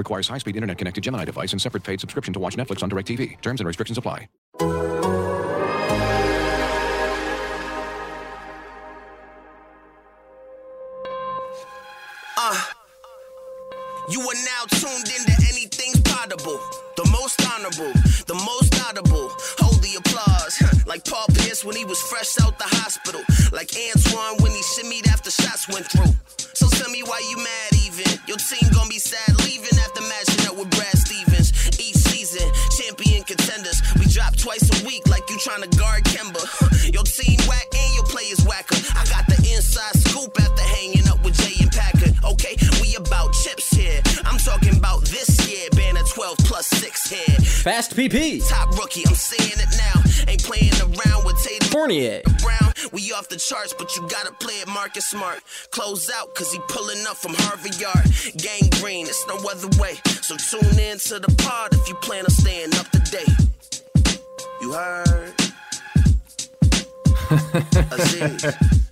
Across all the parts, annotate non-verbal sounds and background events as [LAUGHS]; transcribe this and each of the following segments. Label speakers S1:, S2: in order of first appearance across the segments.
S1: Requires high-speed internet-connected Gemini device and separate paid subscription to watch Netflix on DirecTV. Terms and restrictions apply.
S2: Uh, you are now tuned into anything's potable. The most honorable, the most like Paul Pierce when he was fresh out the hospital. Like Antoine when he shimmied after shots went through. So tell me why you mad even. Your team gonna be sad leaving after matching up with Brad Stevens. Each season, champion contenders. We drop twice a week like you trying to guard Kemba. [LAUGHS] Your team whack and your players whacker. I got the inside scoop after hanging up with Jay and Packer. Okay, we about chips here. I'm talking about this year, banner 12 plus 6 here.
S3: Fast PP.
S2: Top rookie, I'm saying it now. Ain't playing around with Tatum
S3: Fournier.
S2: Brown. We off the charts, but you gotta play it Marcus Smart. Close out, cause he pulling up from Harvard Yard. Gang green, it's no other way. So tune in to the pod if you plan on staying up to date. You heard? [LAUGHS] Aziz.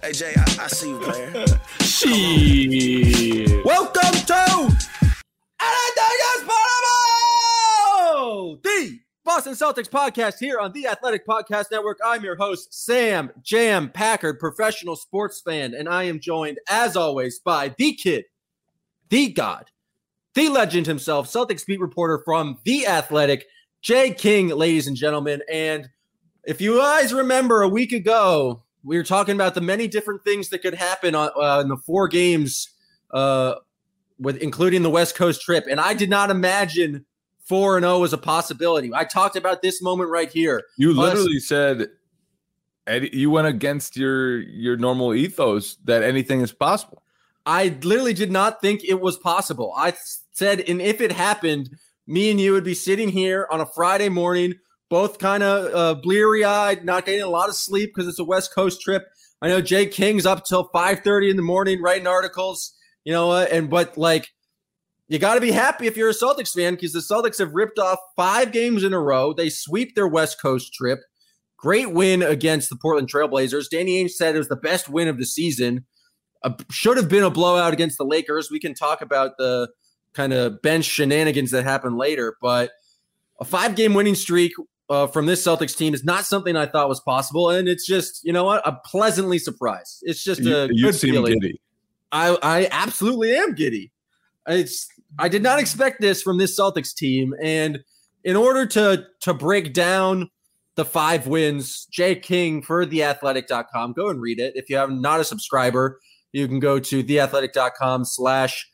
S2: hey, Jay, I, I see you, player.
S3: Shit.
S4: Welcome to The Boston Celtics podcast here on the Athletic Podcast Network. I'm your host, Sam Jam Packard, professional sports fan, and I am joined, as always, by the kid, the god, the legend himself, Celtics beat reporter from The Athletic, Jay King, ladies and gentlemen. And if you guys remember a week ago, we were talking about the many different things that could happen on, uh, in the four games, uh, with including the West Coast trip, and I did not imagine four and zero was a possibility. I talked about this moment right here.
S5: You
S4: Us-
S5: literally said Eddie, you went against your your normal ethos that anything is possible.
S4: I literally did not think it was possible. I said, and if it happened, me and you would be sitting here on a Friday morning, both kind of uh, bleary eyed, not getting a lot of sleep because it's a West Coast trip. I know Jay King's up till five thirty in the morning writing articles. You know, uh, and but like you got to be happy if you're a Celtics fan because the Celtics have ripped off five games in a row. They sweep their West Coast trip. Great win against the Portland Trailblazers. Danny Ainge said it was the best win of the season. Uh, should have been a blowout against the Lakers. We can talk about the kind of bench shenanigans that happened later, but a five game winning streak uh, from this Celtics team is not something I thought was possible. And it's just, you know what? I'm pleasantly surprised. It's just a
S5: you
S4: good
S5: seem
S4: feeling.
S5: giddy.
S4: I, I absolutely am giddy. It's I did not expect this from this Celtics team, and in order to to break down the five wins, Jay King for theathletic.com, go and read it. If you have not a subscriber, you can go to theathletic.com slash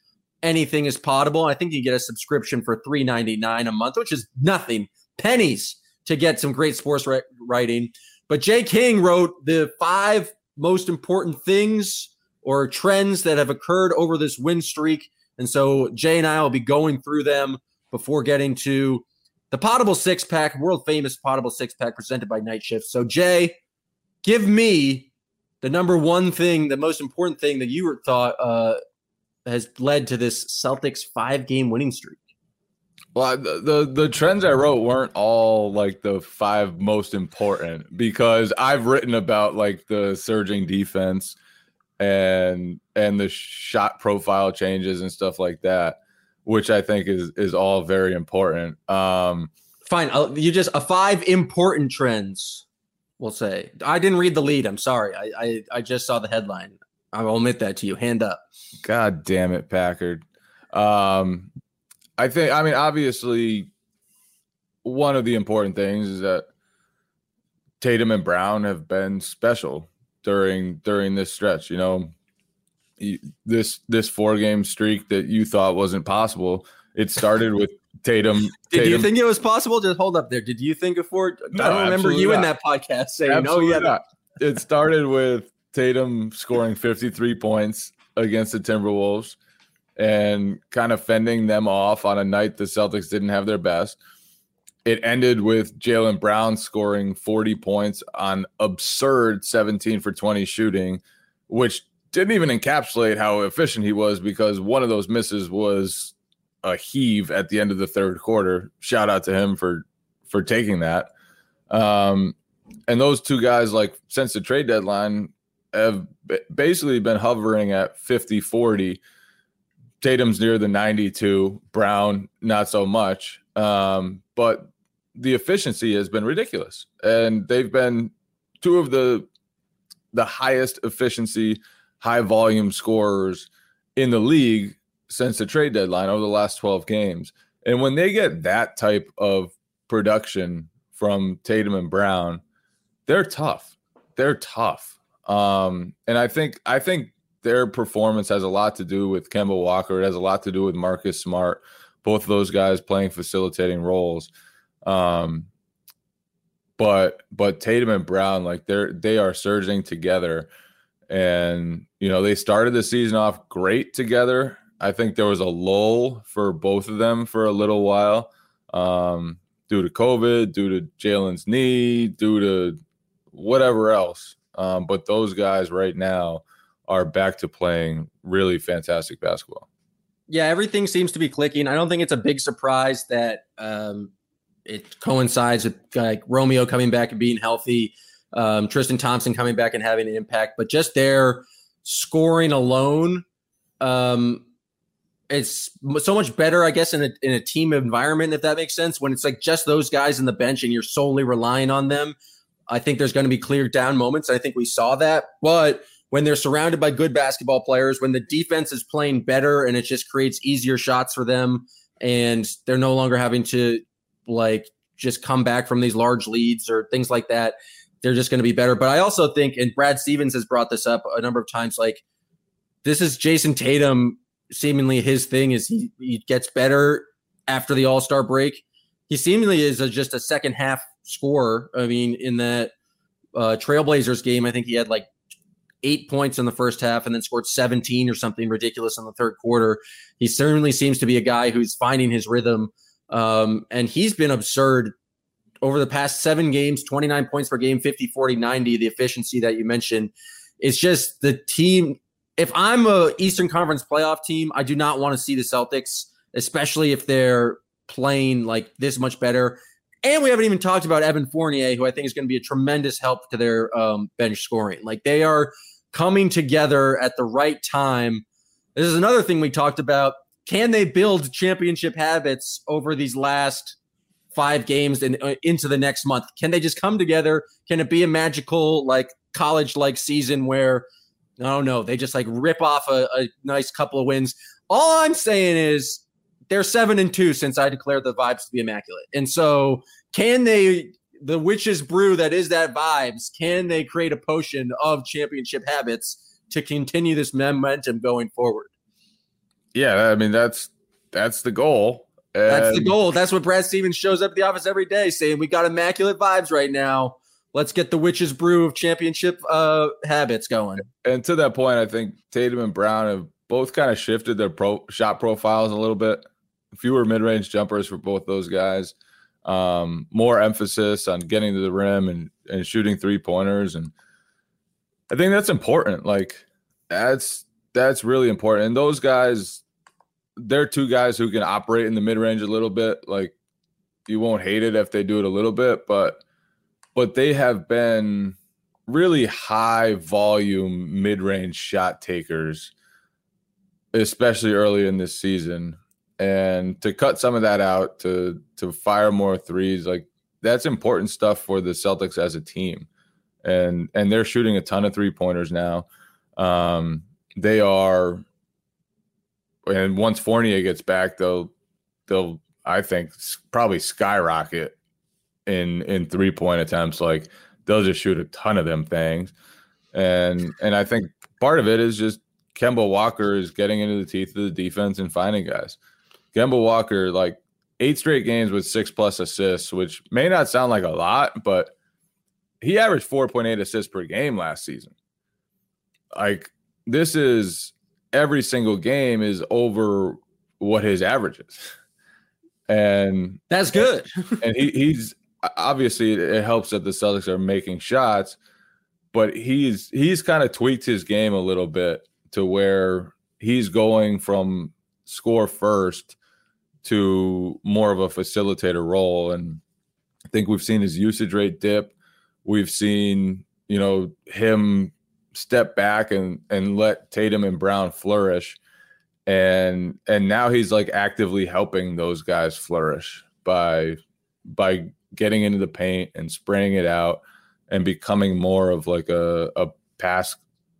S4: anything is potable. I think you get a subscription for three ninety nine a month, which is nothing, pennies to get some great sports writing. But Jay King wrote the five most important things or trends that have occurred over this win streak. And so Jay and I will be going through them before getting to the Potable Six Pack, world famous Potable Six Pack presented by Night Shift. So, Jay, give me the number one thing, the most important thing that you thought uh, has led to this Celtics five game winning streak.
S5: Well, the, the the trends I wrote weren't all like the five most important because I've written about like the surging defense and and the shot profile changes and stuff like that, which I think is is all very important. Um,
S4: Fine. I'll, you just a five important trends. We'll say I didn't read the lead. I'm sorry. I I, I just saw the headline. I will admit that to you. Hand up.
S5: God damn it, Packard. Um, I think, I mean, obviously, one of the important things is that Tatum and Brown have been special during during this stretch. You know, this this four game streak that you thought wasn't possible. It started with [LAUGHS] Tatum.
S4: Did you think it was possible? Just hold up there. Did you think before?
S5: No,
S4: I don't remember you in that podcast saying, "Oh
S5: Absolutely
S4: yeah,
S5: not. It started with Tatum scoring 53 points against the Timberwolves and kind of fending them off on a night the Celtics didn't have their best. It ended with Jaylen Brown scoring 40 points on absurd 17 for 20 shooting, which didn't even encapsulate how efficient he was because one of those misses was a heave at the end of the third quarter. Shout out to him for for taking that. Um, and those two guys, like since the trade deadline, have basically been hovering at 50 40. Tatum's near the 92, Brown, not so much. Um, but the efficiency has been ridiculous. And they've been two of the the highest efficiency, high volume scorers in the league since the trade deadline over the last 12 games. And when they get that type of production from Tatum and Brown, they're tough. They're tough. Um, and I think I think their performance has a lot to do with Kemba Walker. It has a lot to do with Marcus Smart. Both of those guys playing facilitating roles. Um, but but Tatum and Brown, like they're they are surging together, and you know they started the season off great together. I think there was a lull for both of them for a little while, um, due to COVID, due to Jaylen's knee, due to whatever else. Um, but those guys right now are back to playing really fantastic basketball.
S4: Yeah, everything seems to be clicking. I don't think it's a big surprise that um, it coincides with like Romeo coming back and being healthy, um, Tristan Thompson coming back and having an impact. But just their scoring alone, um, it's so much better, I guess, in a in a team environment, if that makes sense. When it's like just those guys in the bench and you're solely relying on them, I think there's going to be clear down moments. I think we saw that, but when they're surrounded by good basketball players, when the defense is playing better and it just creates easier shots for them, and they're no longer having to like just come back from these large leads or things like that, they're just going to be better. But I also think, and Brad Stevens has brought this up a number of times, like this is Jayson Tatum. Seemingly, his thing is he, he gets better after the All Star break. He seemingly is a, just a second half scorer. I mean, in that uh, Trailblazers game, I think he had like eight points in the first half and then scored 17 or something ridiculous in the third quarter. He certainly seems to be a guy who's finding his rhythm um, and he's been absurd over the past seven games 29 points per game, 50, 40, 90. The efficiency that you mentioned. It's just the team. If I'm a Eastern Conference playoff team, I do not want to see the Celtics, especially if they're playing like this much better. And we haven't even talked about Evan Fournier, who I think is going to be a tremendous help to their um, bench scoring. Like they are coming together at the right time. This is another thing we talked about can they build championship habits over these last five games and uh, into the next month? Can they just come together? Can it be a magical like college like season where I don't know they just like rip off a, a nice couple of wins? All I'm saying is they're seven and two since I declared the vibes to be immaculate, and so can they? The witch's brew that is that vibes. Can they create a potion of championship habits to continue this momentum going forward?
S5: Yeah, I mean that's that's the goal.
S4: And that's the goal. That's what Brad Stevens shows up at the office every day saying, "We got immaculate vibes right now. Let's get the witch's brew of championship uh, habits going."
S5: And to that point, I think Tatum and Brown have both kind of shifted their pro shot profiles a little bit. Fewer mid-range jumpers for both those guys. Um, more emphasis on getting to the rim and, and shooting three pointers, and I think that's important. Like that's that's really important. And those guys they're two guys who can operate in the mid range a little bit. Like you won't hate it if they do it a little bit, but but they have been really high volume mid range shot takers, especially early in this season. And to cut some of that out, to to fire more threes, like that's important stuff for the Celtics as a team. And and they're shooting a ton of three pointers now. Um, they are and once Fournier gets back, they'll they'll I think probably skyrocket in in three point attempts. Like they'll just shoot a ton of them things, and and I think part of it is just Kemba Walker is getting into the teeth of the defense and finding guys. Kemba Walker like eight straight games with six plus assists, which may not sound like a lot, but he averaged 4.8 assists per game last season. Like this is every single game is over what his average is. and
S4: that's good.
S5: and he, he's obviously it helps that the Celtics are making shots, but he's he's kind of tweaked his game a little bit to where he's going from score first to more of a facilitator role. And I think we've seen his usage rate dip. We've seen, you know, him step back and and let Tatum and Brown flourish. And and now he's like actively helping those guys flourish by by getting into the paint and spraying it out and becoming more of like a, a pass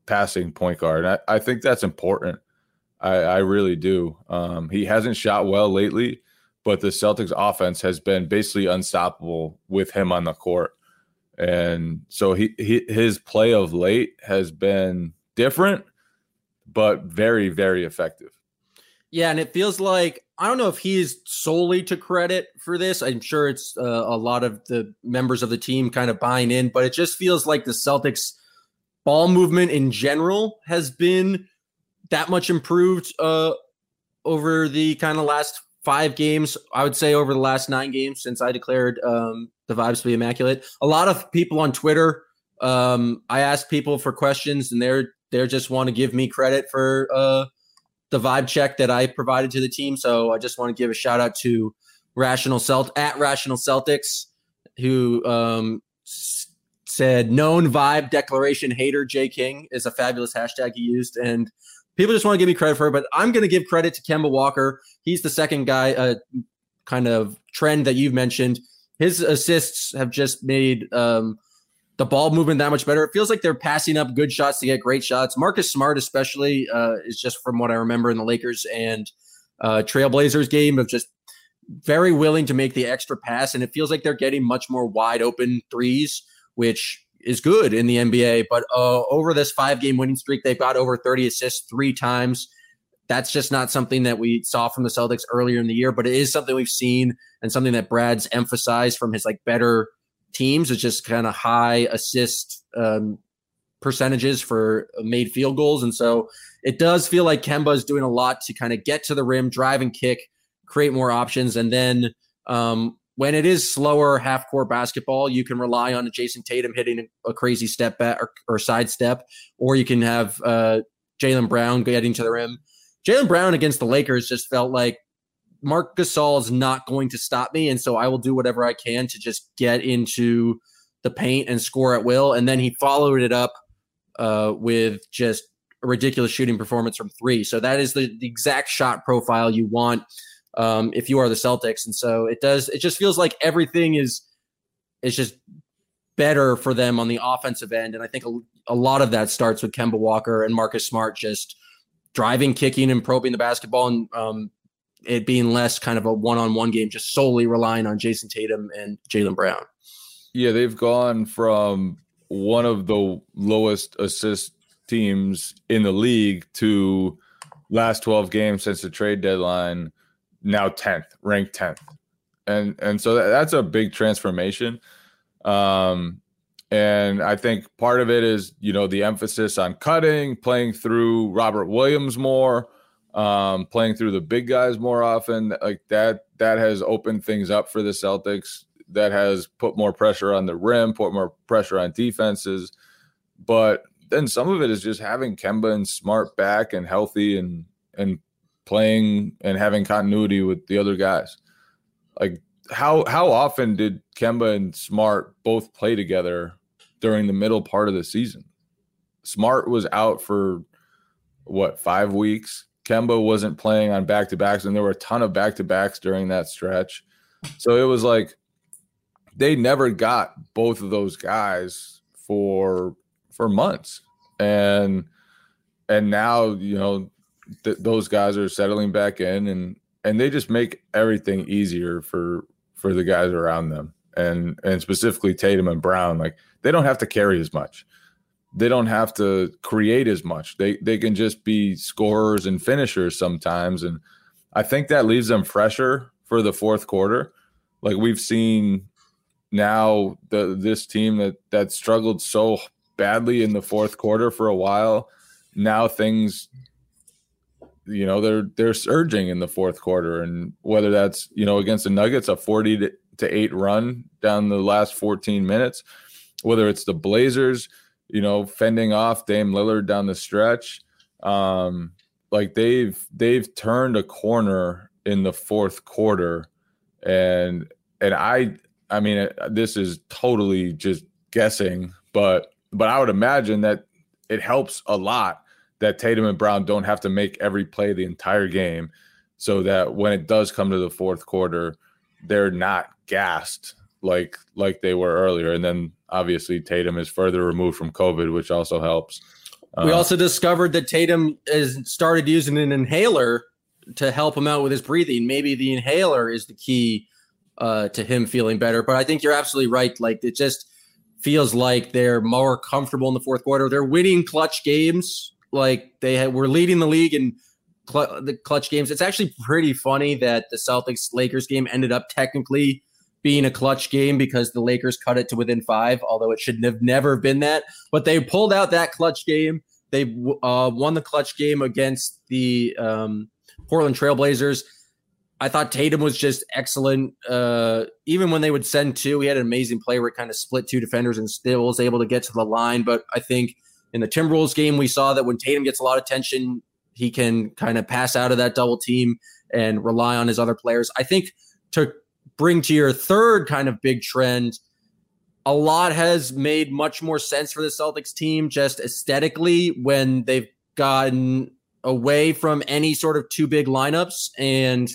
S5: passing point guard. And I, I think that's important. I, I really do. Um, he hasn't shot well lately, but the Celtics offense has been basically unstoppable with him on the court. And so he, he his play of late has been different, but very, very effective.
S4: Yeah, and it feels like I don't know if he's solely to credit for this. I'm sure it's uh, a lot of the members of the team kind of buying in, but it just feels like the Celtics ball movement in general has been that much improved uh, over the kind of last five games. I would say over the last nine games since I declared um, the vibes to be immaculate. A lot of people on Twitter, um, I ask people for questions, and they're they're just want to give me credit for uh, the vibe check that I provided to the team. So I just want to give a shout out to Rational Celt at Rational Celtics, who um, said known vibe declaration hater Jay King is a fabulous hashtag he used and people just want to give me credit for it, but I'm going to give credit to Kemba Walker. He's the second guy, uh, kind of trend that you've mentioned. His assists have just made um, the ball movement that much better. It feels like they're passing up good shots to get great shots. Marcus Smart, especially, uh, is just from what I remember in the Lakers and uh, Trailblazers game of just very willing to make the extra pass. And it feels like they're getting much more wide open threes, which is good in the NBA. But uh, over this five game winning streak, they've got over 30 assists three times. That's just not something that we saw from the Celtics earlier in the year, but it is something we've seen and something that Brad's emphasized from his like better teams. is just kind of high assist um, percentages for made field goals. And so it does feel like Kemba is doing a lot to kind of get to the rim, drive and kick, create more options. And then um, when it is slower half court basketball, you can rely on Jayson Tatum hitting a crazy step back or, or side step, or you can have uh, Jaylen Brown getting to the rim. Jaylen Brown against the Lakers just felt like Marc Gasol is not going to stop me, and so I will do whatever I can to just get into the paint and score at will. And then he followed it up uh, with just a ridiculous shooting performance from three. So that is the, the exact shot profile you want um, if you are the Celtics. And so it does. It just feels like everything is is just better for them on the offensive end. And I think a, a lot of that starts with Kemba Walker and Marcus Smart just driving, kicking, and probing the basketball, and um, it being less kind of a one-on-one game, just solely relying on Jayson Tatum and Jaylen Brown.
S5: Yeah, they've gone from one of the lowest assist teams in the league to last 12 games since the trade deadline now 10th, ranked 10th. And and so that, that's a big transformation. Um and I think part of it is, you know, the emphasis on cutting, playing through Robert Williams more, um, playing through the big guys more often. Like that, that has opened things up for the Celtics. That has put more pressure on the rim, put more pressure on defenses. But then some of it is just having Kemba and Smart back and healthy and and playing and having continuity with the other guys. Like how how often did Kemba and Smart both play together during the middle part of the season? Smart was out for what five weeks. Kemba wasn't playing on back to backs, and there were a ton of back to backs during that stretch. So it was like they never got both of those guys for for months, and and now you know th- those guys are settling back in and and they just make everything easier for for the guys around them. And and specifically Tatum and Brown like they don't have to carry as much. They don't have to create as much. They they can just be scorers and finishers sometimes. And I think that leaves them fresher for the fourth quarter. Like we've seen now the this team that that struggled so badly in the fourth quarter for a while now things you know they're they're surging in the fourth quarter, and whether that's you know against the Nuggets a forty to, to eight run down the last fourteen minutes, whether it's the Blazers, you know, fending off Dame Lillard down the stretch, um, like they've they've turned a corner in the fourth quarter, and and I I mean this is totally just guessing, but but I would imagine that it helps a lot that Tatum and Brown don't have to make every play the entire game so that when it does come to the fourth quarter, they're not gassed like like they were earlier. And then obviously Tatum is further removed from COVID, which also helps.
S4: We
S5: Uh,
S4: also discovered that Tatum has started using an inhaler to help him out with his breathing. Maybe the inhaler is the key uh, to him feeling better. But I think you're absolutely right. Like it just feels like they're more comfortable in the fourth quarter. They're winning clutch games. Like they had, were leading the league in cl- the clutch games. It's actually pretty funny that the Celtics Lakers game ended up technically being a clutch game because the Lakers cut it to within five, although it should have never been that. But they pulled out that clutch game. They uh, won the clutch game against the um, Portland Trailblazers. I thought Tatum was just excellent. Uh, even when they would send two, he had an amazing play where it kind of split two defenders and still was able to get to the line. But I think in the Timberwolves game, we saw that when Tatum gets a lot of attention, he can kind of pass out of that double team and rely on his other players. I think to bring to your third kind of big trend, a lot has made much more sense for the Celtics team just aesthetically when they've gotten away from any sort of two big lineups and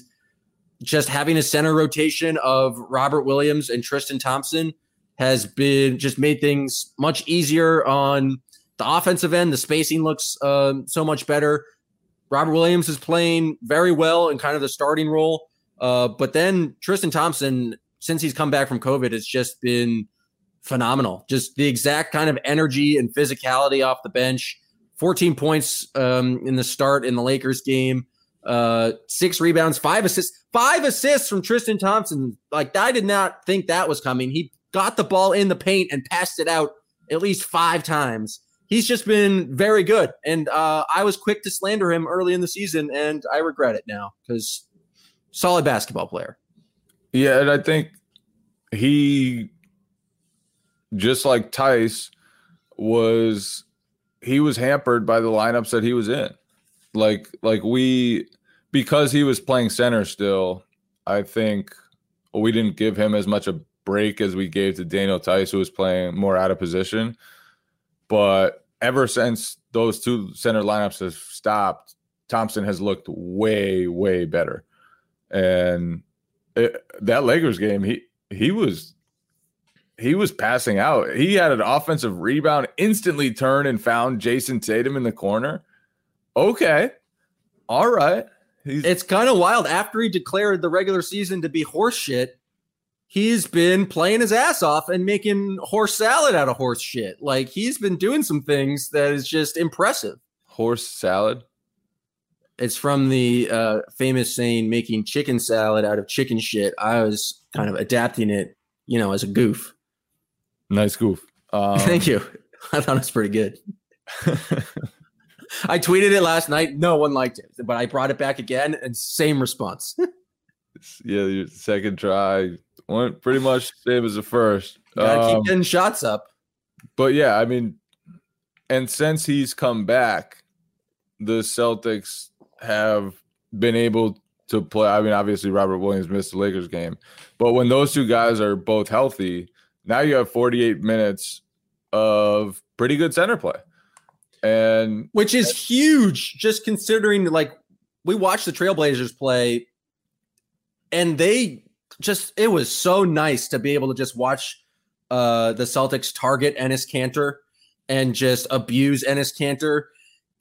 S4: just having a center rotation of Robert Williams and Tristan Thompson has been just made things much easier on the offensive end. The spacing looks um, so much better. Robert Williams is playing very well in kind of the starting role. Uh, but then Tristan Thompson, since he's come back from COVID, has just been phenomenal. Just the exact kind of energy and physicality off the bench. 14 points um, in the start in the Lakers game, uh, six rebounds, five assists, five assists from Tristan Thompson. Like I did not think that was coming. He got the ball in the paint and passed it out at least five times. He's just been very good, and uh, I was quick to slander him early in the season, and I regret it now because solid basketball player.
S5: Yeah, and I think he just like Theis was he was hampered by the lineups that he was in. Like like we because he was playing center still, I think we didn't give him as much a break as we gave to Daniel Theis, who was playing more out of position. But ever since those two center lineups have stopped, Thompson has looked way, way better. And it, that Lakers game, he he was he was passing out. He had an offensive rebound, instantly turned and found Jayson Tatum in the corner. Okay, all right. He's,
S4: It's kind of wild. After he declared the regular season to be horseshit, he's been playing his ass off and making horse salad out of horse shit. Like he's been doing some things that is just impressive.
S5: horse salad.
S4: It's from the uh, famous saying, making chicken salad out of chicken shit. I was kind of adapting it, you know, as a goof.
S5: Nice goof. [LAUGHS] Um,
S4: Thank you. I thought it was pretty good. [LAUGHS] I tweeted it last night. No one liked it, but I brought it back again and same response. [LAUGHS]
S5: Yeah, your second try went pretty much same as the first.
S4: Gotta
S5: Um,
S4: keep getting shots up.
S5: but yeah, I mean, and since he's come back, the Celtics have been able to play. I mean, obviously Robert Williams missed the Lakers game, but when those two guys are both healthy, now you have 48 minutes of pretty good center play. And
S4: which is huge just considering like we watched the trailblazers play and they just it was so nice to be able to just watch uh the celtics target Enes Kanter and just abuse Enes Kanter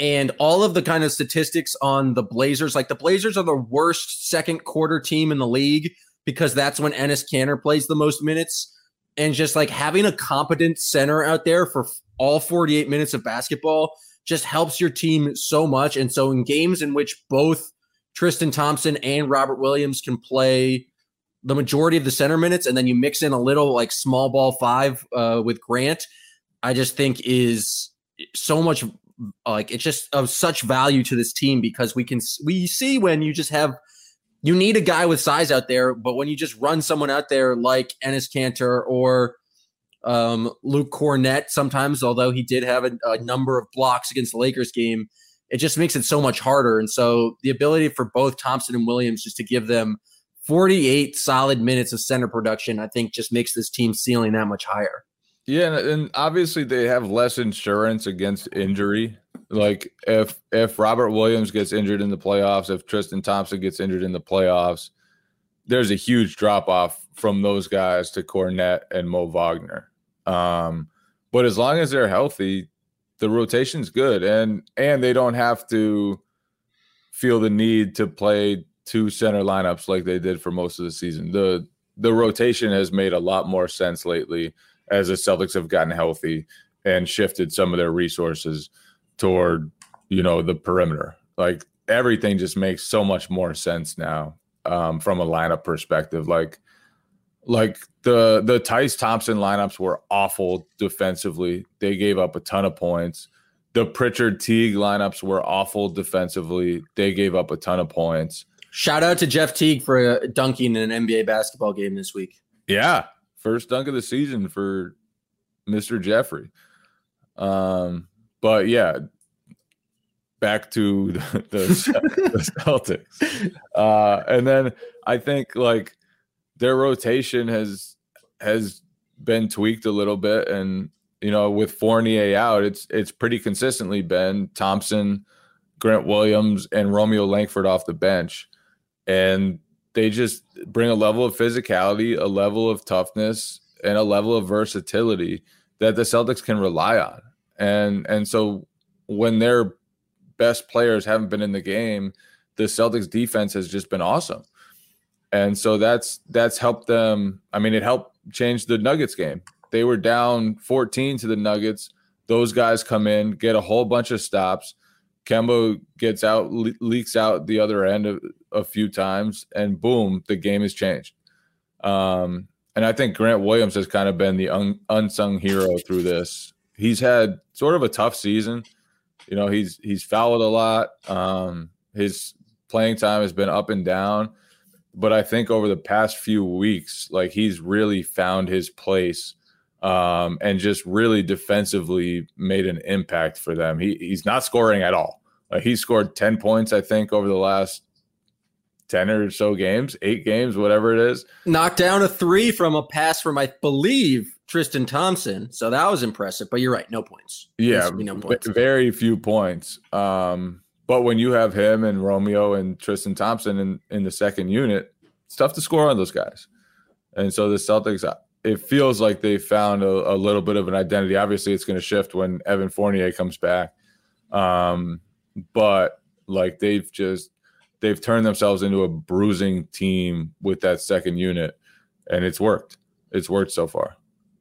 S4: and all of the kind of statistics on the blazers like the blazers are the worst second quarter team in the league because that's when Enes Kanter plays the most minutes and just like having a competent center out there for all 48 minutes of basketball just helps your team so much. And so in games in which both Tristan Thompson and Robert Williams can play the majority of the center minutes, and then you mix in a little like small ball five uh, with Grant, I just think is so much like it's just of such value to this team because we can we see when you just have you need a guy with size out there, but when you just run someone out there like Enes Kanter or um, Luke Kornet, sometimes, although he did have a, a number of blocks against the Lakers game, it just makes it so much harder. And so the ability for both Thompson and Williams just to give them 48 solid minutes of center production, I think just makes this team ceiling that much higher.
S5: Yeah, and obviously they have less insurance against injury. Like if if Robert Williams gets injured in the playoffs, if Tristan Thompson gets injured in the playoffs, there's a huge drop off from those guys to Kornet and Mo Wagner. Um, but as long as they're healthy, the rotation's good, and and they don't have to feel the need to play two center lineups like they did for most of the season. The the rotation has made a lot more sense lately as the Celtics have gotten healthy and shifted some of their resources toward, you know, the perimeter. Like everything just makes so much more sense now um, from a lineup perspective. Like, like the the Theis Thompson lineups were awful defensively. They gave up a ton of points. The Pritchard Teague lineups were awful defensively. They gave up a ton of points.
S4: Shout out to Jeff Teague for dunking in an NBA basketball game this week.
S5: Yeah, first dunk of the season for Mr. Jeffrey. Um, but yeah, back to the, [LAUGHS] the, the Celtics. Uh, and then I think like their rotation has has been tweaked a little bit, and you know with Fournier out, it's it's pretty consistently been Thompson, Grant Williams, and Romeo Langford off the bench, and they just bring a level of physicality, a level of toughness, and a level of versatility that the Celtics can rely on. And and so when their best players haven't been in the game, the Celtics defense has just been awesome. And so that's that's helped them. I mean, it helped change the Nuggets game. They were down 14 to the Nuggets. Those guys come in, get a whole bunch of stops. Kemba gets out, le- leaks out the other end of, a few times, and boom, the game has changed. Um, and I think Grant Williams has kind of been the un- unsung hero through this. He's had sort of a tough season. You know, he's he's fouled a lot. Um, his playing time has been up and down, but I think over the past few weeks, like he's really found his place um, and just really defensively made an impact for them. He he's not scoring at all. Like he scored 10 points, I think, over the last 10 or so games, eight games, whatever it is.
S4: Knocked down a three from a pass from, I believe, Tristan Thompson. So that was impressive. But you're right, no points.
S5: Yeah, no points. very few points. Um, but when you have him and Romeo and Tristan Thompson in, in the second unit, it's tough to score on those guys. And so the Celtics, uh, it feels like they found a, a little bit of an identity. Obviously, it's going to shift when Evan Fournier comes back. Um, but like they've just they've turned themselves into a bruising team with that second unit, and it's worked. It's worked so far.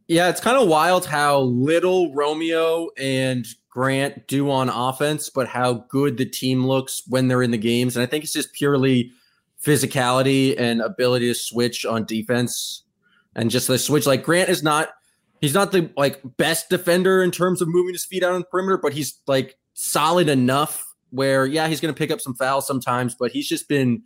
S4: Yeah, it's kind of wild how little Romeo and Grant do on offense, but how good the team looks when they're in the games. And I think it's just purely physicality and ability to switch on defense and just the switch. Like Grant is not he's not the like best defender in terms of moving his feet out on the perimeter, but he's like solid enough where yeah, he's going to pick up some fouls sometimes, but he's just been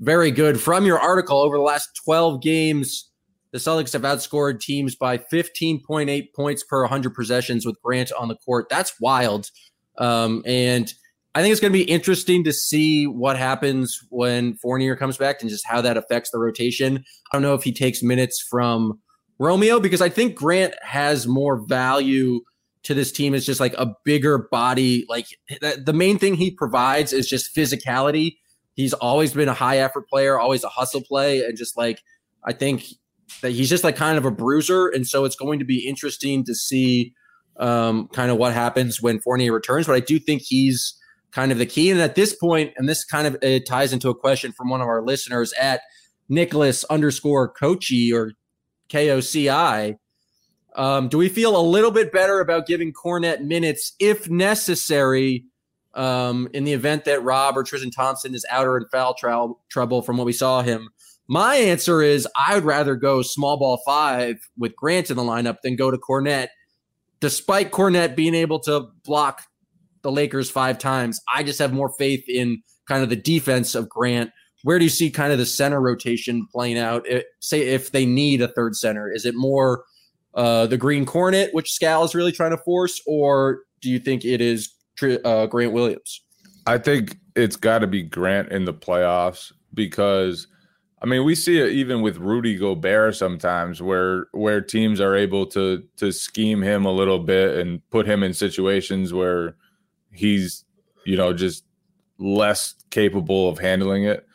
S4: very good. From your article over the last 12 games, the Celtics have outscored teams by 15.8 points per 100 possessions with Grant on the court. That's wild. Um, and I think it's going to be interesting to see what happens when Fournier comes back and just how that affects the rotation. I don't know if he takes minutes from Romeo because I think Grant has more value to this team is just like a bigger body. Like the main thing he provides is just physicality. He's always been a high effort player, always a hustle play, and just like I think that he's just like kind of a bruiser, and so it's going to be interesting to see um, kind of what happens when Fournier returns. But I do think he's kind of the key. And at this point, and this kind of it ties into a question from one of our listeners at Nicholas underscore Kochi or K O C I um, do we feel a little bit better about giving Kornet minutes if necessary um, in the event that Rob or Tristan Thompson is out or in foul tra- trouble from what we saw him? My answer is I would rather go small ball five with Grant in the lineup than go to Kornet, despite Kornet being able to block the Lakers five times. I just have more faith in kind of the defense of Grant. Where do you see kind of the center rotation playing out? It, say if they need a third center, is it more uh, the Green Cornet, which Scal is really trying to force, or do you think it is uh, Grant Williams?
S5: I think it's got to be Grant in the playoffs because I mean we see it even with Rudy Gobert sometimes where where teams are able to to scheme him a little bit and put him in situations where he's you know just less capable of handling it.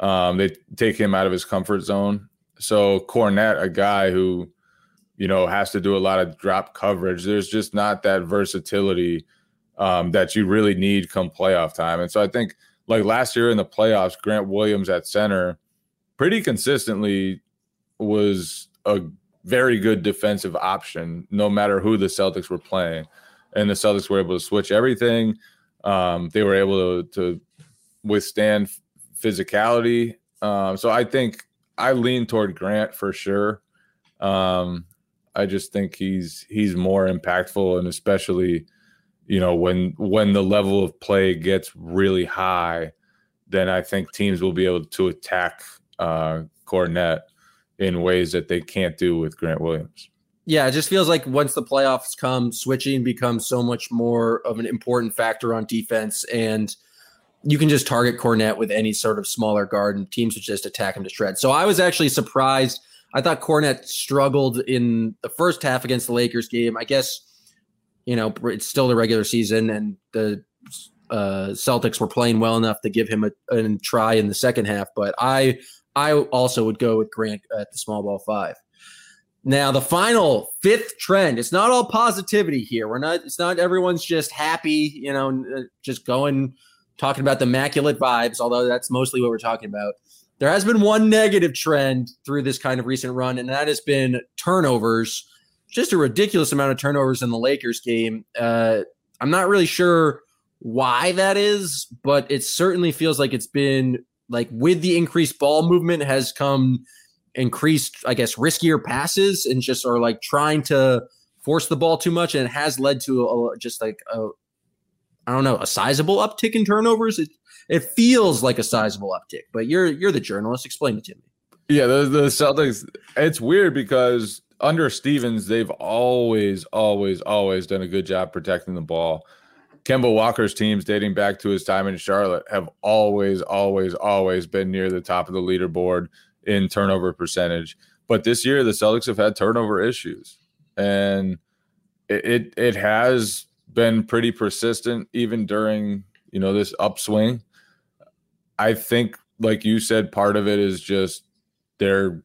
S5: Um, they take him out of his comfort zone. So Kornet, a guy who you know has to do a lot of drop coverage, there's just not that versatility um, that you really need come playoff time. And so I think like last year in the playoffs, Grant Williams at center pretty consistently was a very good defensive option, no matter who the Celtics were playing. And the Celtics were able to switch everything. Um, they were able to, to withstand physicality. Um, so I think I lean toward Grant for sure. Um, I just think he's he's more impactful and especially you know when when the level of play gets really high then i think teams will be able to attack uh Kornet in ways that they can't do with grant williams
S4: yeah it just feels like once the playoffs come switching becomes so much more of an important factor on defense and you can just target Kornet with any sort of smaller guard and teams would just attack him to shreds. So I was actually surprised. I thought Kornet struggled in the first half against the Lakers game. I guess you know, it's still the regular season, and the uh, Celtics were playing well enough to give him a, a, try in the second half. But I, I also would go with Grant at the small ball five. Now the final fifth trend. It's not all positivity here. We're not. It's not everyone's just happy. You know, uh, just going talking about the immaculate vibes. Although that's mostly what we're talking about. There has been one negative trend through this kind of recent run, and that has been turnovers just a ridiculous amount of turnovers in the Lakers game. Uh, I'm not really sure why that is, but it certainly feels like it's been like with the increased ball movement has come increased, I guess, riskier passes and just are like trying to force the ball too much, and it has led to a, just like a I don't know a sizable uptick in turnovers. It it feels like a sizable uptick, but you're you're the journalist. Explain it to me.
S5: Yeah, the, the Celtics. It's weird because under Stevens, they've always, always, always done a good job protecting the ball. Kemba Walker's teams, dating back to his time in Charlotte, have always, always, always been near the top of the leaderboard in turnover percentage. But this year, the Celtics have had turnover issues, and it it, it has been pretty persistent even during you know this upswing. I think, like you said, part of it is just they're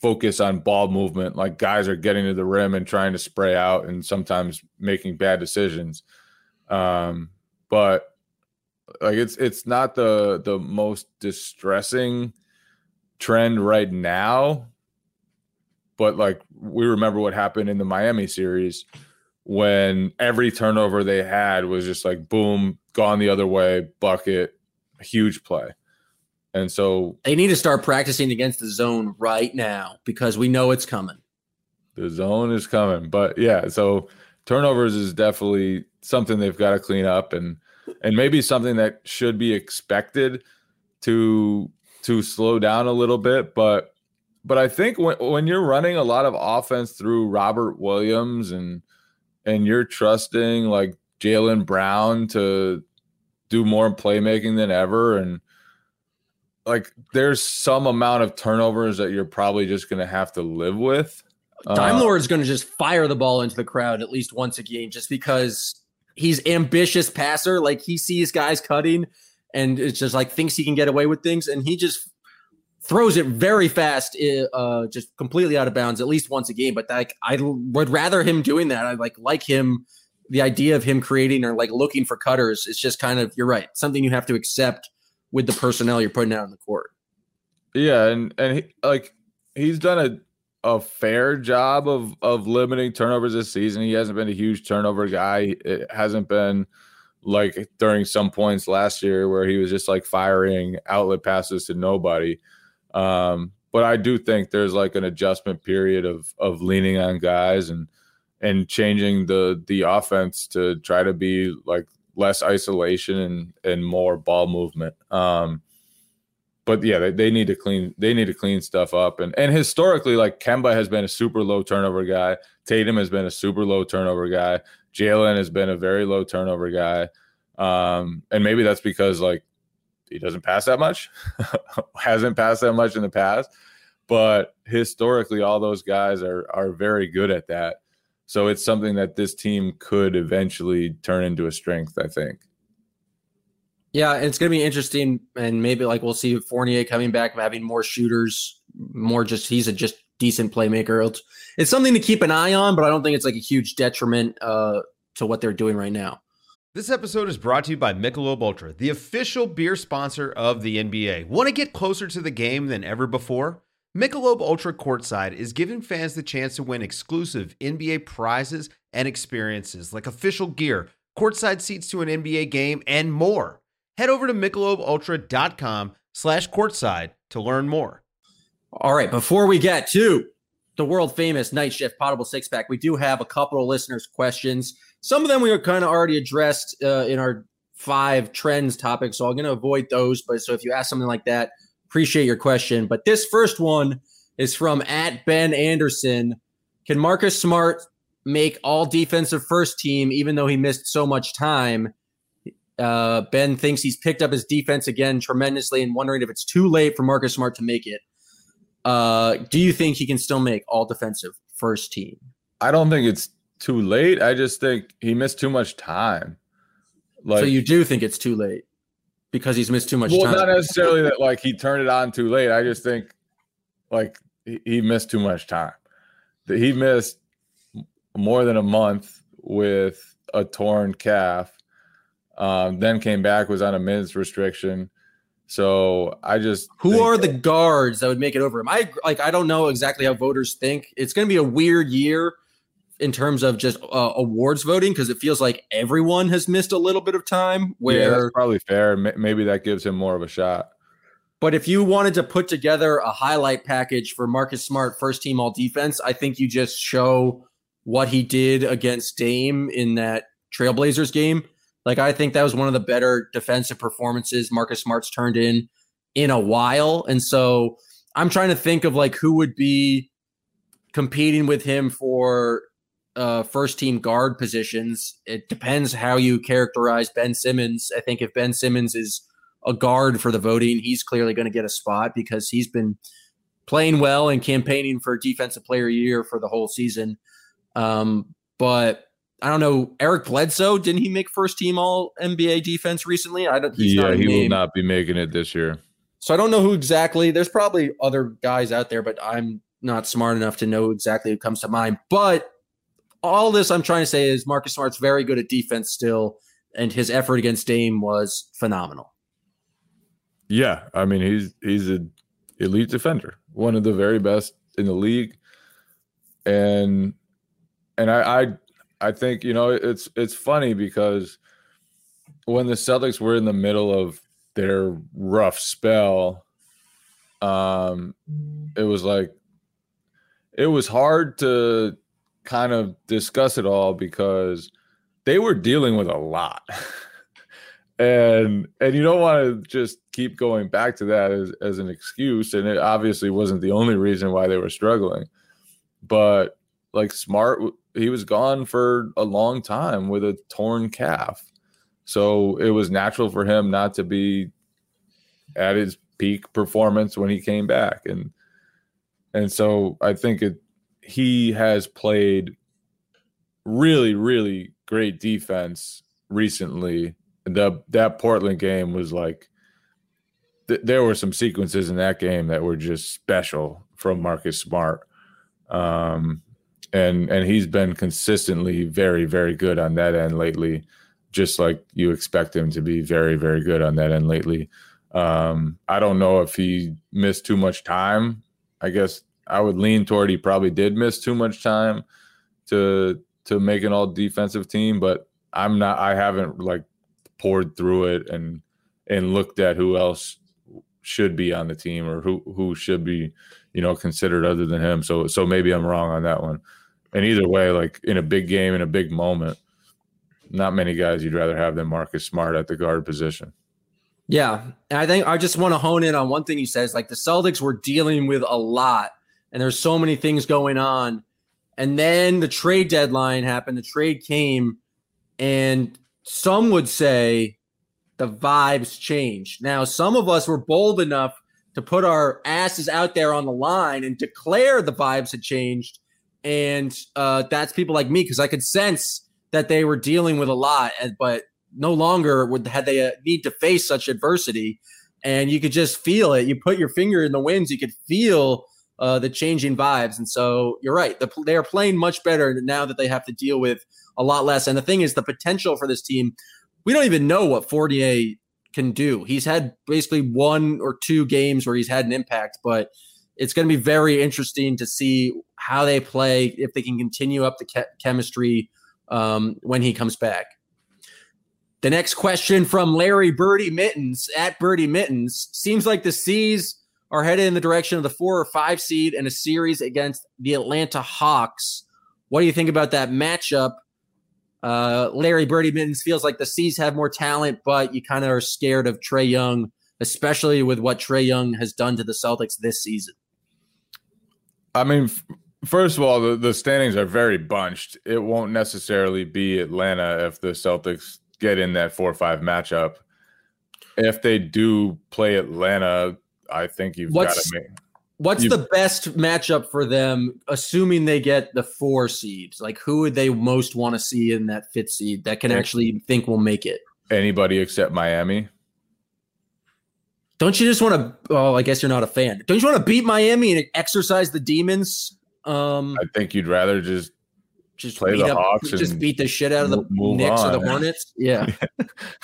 S5: focus on ball movement. Like guys are getting to the rim and trying to spray out and sometimes making bad decisions. Um, but like it's it's not the the most distressing trend right now. But like we remember what happened in the Miami series when every turnover they had was just like boom, gone the other way, bucket, huge play. And so
S4: they need to start practicing against the zone right now because we know it's coming.
S5: The zone is coming. But yeah, so turnovers is definitely something they've got to clean up and and maybe something that should be expected to to slow down a little bit, but but I think when when you're running a lot of offense through Robert Williams and and you're trusting like Jaylen Brown to do more playmaking than ever and like there's some amount of turnovers that you're probably just going to have to live with.
S4: Time uh, Lord is going to just fire the ball into the crowd at least once a game just because he's ambitious passer. Like he sees guys cutting and it's just like thinks he can get away with things and he just throws it very fast, eh, uh, just completely out of bounds at least once a game. But like I would rather him doing that. I like like him. The idea of him creating or like looking for cutters is just kind of you're right. Something you have to accept with the personnel you're putting out on the court.
S5: Yeah, and and he, like he's done a a fair job of of limiting turnovers this season. He hasn't been a huge turnover guy. It hasn't been like during some points last year where he was just like firing outlet passes to nobody. Um, but I do think there's like an adjustment period of of leaning on guys and and changing the the offense to try to be like less isolation and and more ball movement. Um, but yeah, they, they need to clean they need to clean stuff up. And and historically, like Kemba has been a super low turnover guy. Tatum has been a super low turnover guy. Jaylen has been a very low turnover guy. Um, and maybe that's because like he doesn't pass that much, [LAUGHS] hasn't passed that much in the past. But historically, all those guys are are very good at that. So it's something that this team could eventually turn into a strength, I think.
S4: Yeah, it's going to be interesting, and maybe like we'll see Fournier coming back, having more shooters, more just he's a just decent playmaker. It's, it's something to keep an eye on, but I don't think it's like a huge detriment uh, to what they're doing right now.
S3: This episode is brought to you by Michelob Ultra, the official beer sponsor of the NBA. Want to get closer to the game than ever before? Michelob Ultra Courtside is giving fans the chance to win exclusive NBA prizes and experiences like official gear, courtside seats to an NBA game, and more. Head over to michelobultra.com slash courtside to learn more.
S4: All right, before we get to the world famous night shift potable six pack, we do have a couple of listeners' questions. Some of them we are kind of already addressed uh, in our five trends topic, so I'm going to avoid those. But so if you ask something like that, appreciate your question. But this first one is from at Ben Anderson. Can Marcus Smart make all defensive first team, even though he missed so much time? Uh, ben thinks he's picked up his defense again tremendously and wondering if it's too late for Marcus Smart to make it. Uh, do you think he can still make all defensive first team?
S5: I don't think it's too late. I just think he missed too much time.
S4: Like, so you do think it's too late because he's missed too much
S5: well,
S4: time?
S5: not necessarily that like he turned it on too late. I just think like he, missed too much time. That he missed more than a month with a torn calf. Um, then came back was on a minutes restriction. So I just
S4: who are the guards that would make it over him? I like I don't know exactly how voters think. It's going to be a weird year in terms of just uh, awards voting because it feels like everyone has missed a little bit of time. Where
S5: yeah, probably fair. Maybe that gives him more of a shot.
S4: But if you wanted to put together a highlight package for Marcus Smart, first team all defense, I think you just show what he did against Dame in that Trailblazers game. Like I think that was one of the better defensive performances Marcus Smart's turned in in a while. And so I'm trying to think of like who would be competing with him for uh, first team guard positions. It depends how you characterize Ben Simmons. I think if Ben Simmons is a guard for the voting, he's clearly going to get a spot because he's been playing well and campaigning for defensive player year for the whole season. Um, but I don't know. Eric Bledsoe didn't he make first team All NBA defense recently? I don't.
S5: yeah, he name. will not be making it this year.
S4: So I don't know who exactly. There's probably other guys out there, but I'm not smart enough to know exactly who comes to mind. But all this I'm trying to say is Marcus Smart's very good at defense still, and his effort against Dame was phenomenal.
S5: Yeah, I mean he's he's an elite defender, one of the very best in the league, and and I I, I think you know it's it's funny because when the Celtics were in the middle of their rough spell, um, it was like it was hard to kind of discuss it all because they were dealing with a lot. [LAUGHS] and and you don't want to just keep going back to that as, as an excuse. And it obviously wasn't the only reason why they were struggling. But like smart he was gone for a long time with a torn calf. So it was natural for him not to be at his peak performance when he came back. And and so I think it he has played really, really great defense recently. The that Portland game was like th- there were some sequences in that game that were just special from Marcus Smart. Um, and and he's been consistently very, very good on that end lately, just like you expect him to be very, very good on that end lately. Um, I don't know if he missed too much time. I guess I would lean toward he probably did miss too much time to to make an all defensive team, but I'm not I haven't like poured through it and and looked at who else should be on the team or who who should be, you know, considered other than him. So so maybe I'm wrong on that one. And either way, like in a big game in a big moment, not many guys you'd rather have than Marcus Smart at the guard position.
S4: Yeah. And I think I just want to hone in on one thing you said is like the Celtics were dealing with a lot and there's so many things going on. And then the trade deadline happened, the trade came, and some would say the vibes changed. Now, some of us were bold enough to put our asses out there on the line and declare the vibes had changed. And uh, that's people like me because I could sense that they were dealing with a lot, but no longer would had they uh, need to face such adversity. And you could just feel it. You put your finger in the winds, you could feel uh, the changing vibes. And so you're right. The, they are playing much better now that they have to deal with a lot less. And the thing is, the potential for this team, we don't even know what Fournier can do. He's had basically one or two games where he's had an impact, but it's going to be very interesting to see how they play if they can continue up the ke- chemistry um, when he comes back. The next question from Larry Birdie Mittens at Birdie Mittens seems like the C's are headed in the direction of the four or five seed in a series against the Atlanta Hawks. What do you think about that matchup? Uh, Larry Birdie Mittens feels like the C's have more talent, but you kind of are scared of Trae Young, especially with what Trae Young has done to the Celtics this season.
S5: I mean, f- first of all, the, the standings are very bunched. It won't necessarily be Atlanta if the Celtics get in that four or five matchup. If they do play Atlanta, I think you've got to make.
S4: What's the best matchup for them, assuming they get the four seeds? Like, who would they most want to see in that fifth seed that can actually think will make it?
S5: Anybody except Miami.
S4: Don't you just want to? Oh, I guess you're not a fan. Don't you want to beat Miami and exercise the demons? Um,
S5: I think you'd rather just
S4: just
S5: play
S4: beat
S5: the
S4: up,
S5: Hawks
S4: just
S5: and
S4: beat the shit out of the Knicks or the
S5: on.
S4: Hornets. Yeah,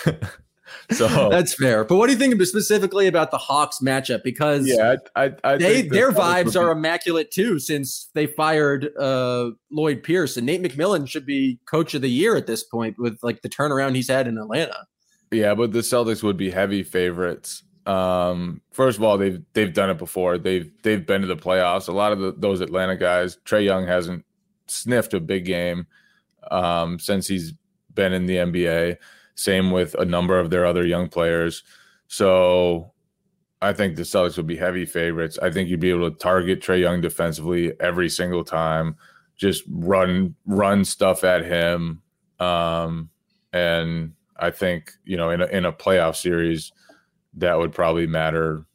S4: [LAUGHS] [LAUGHS]
S5: so. [LAUGHS]
S4: that's fair. But what do you think specifically about the Hawks matchup? Because
S5: yeah, I, I, I
S4: they
S5: think
S4: their vibes are immaculate too since they fired uh, Lloyd Pierce and Nate McMillan should be coach of the year at this point with like the turnaround he's had in Atlanta.
S5: Yeah, but the Celtics would be heavy favorites. Um, first of all, they've they've done it before. They've they've been to the playoffs. A lot of the, those Atlanta guys, Trae Young hasn't sniffed a big game um, since he's been in the NBA. Same with a number of their other young players. So I think the Celtics would be heavy favorites. I think you'd be able to target Trae Young defensively every single time. Just run run stuff at him. Um, and I think, you know, in a, in a playoff series, that would probably matter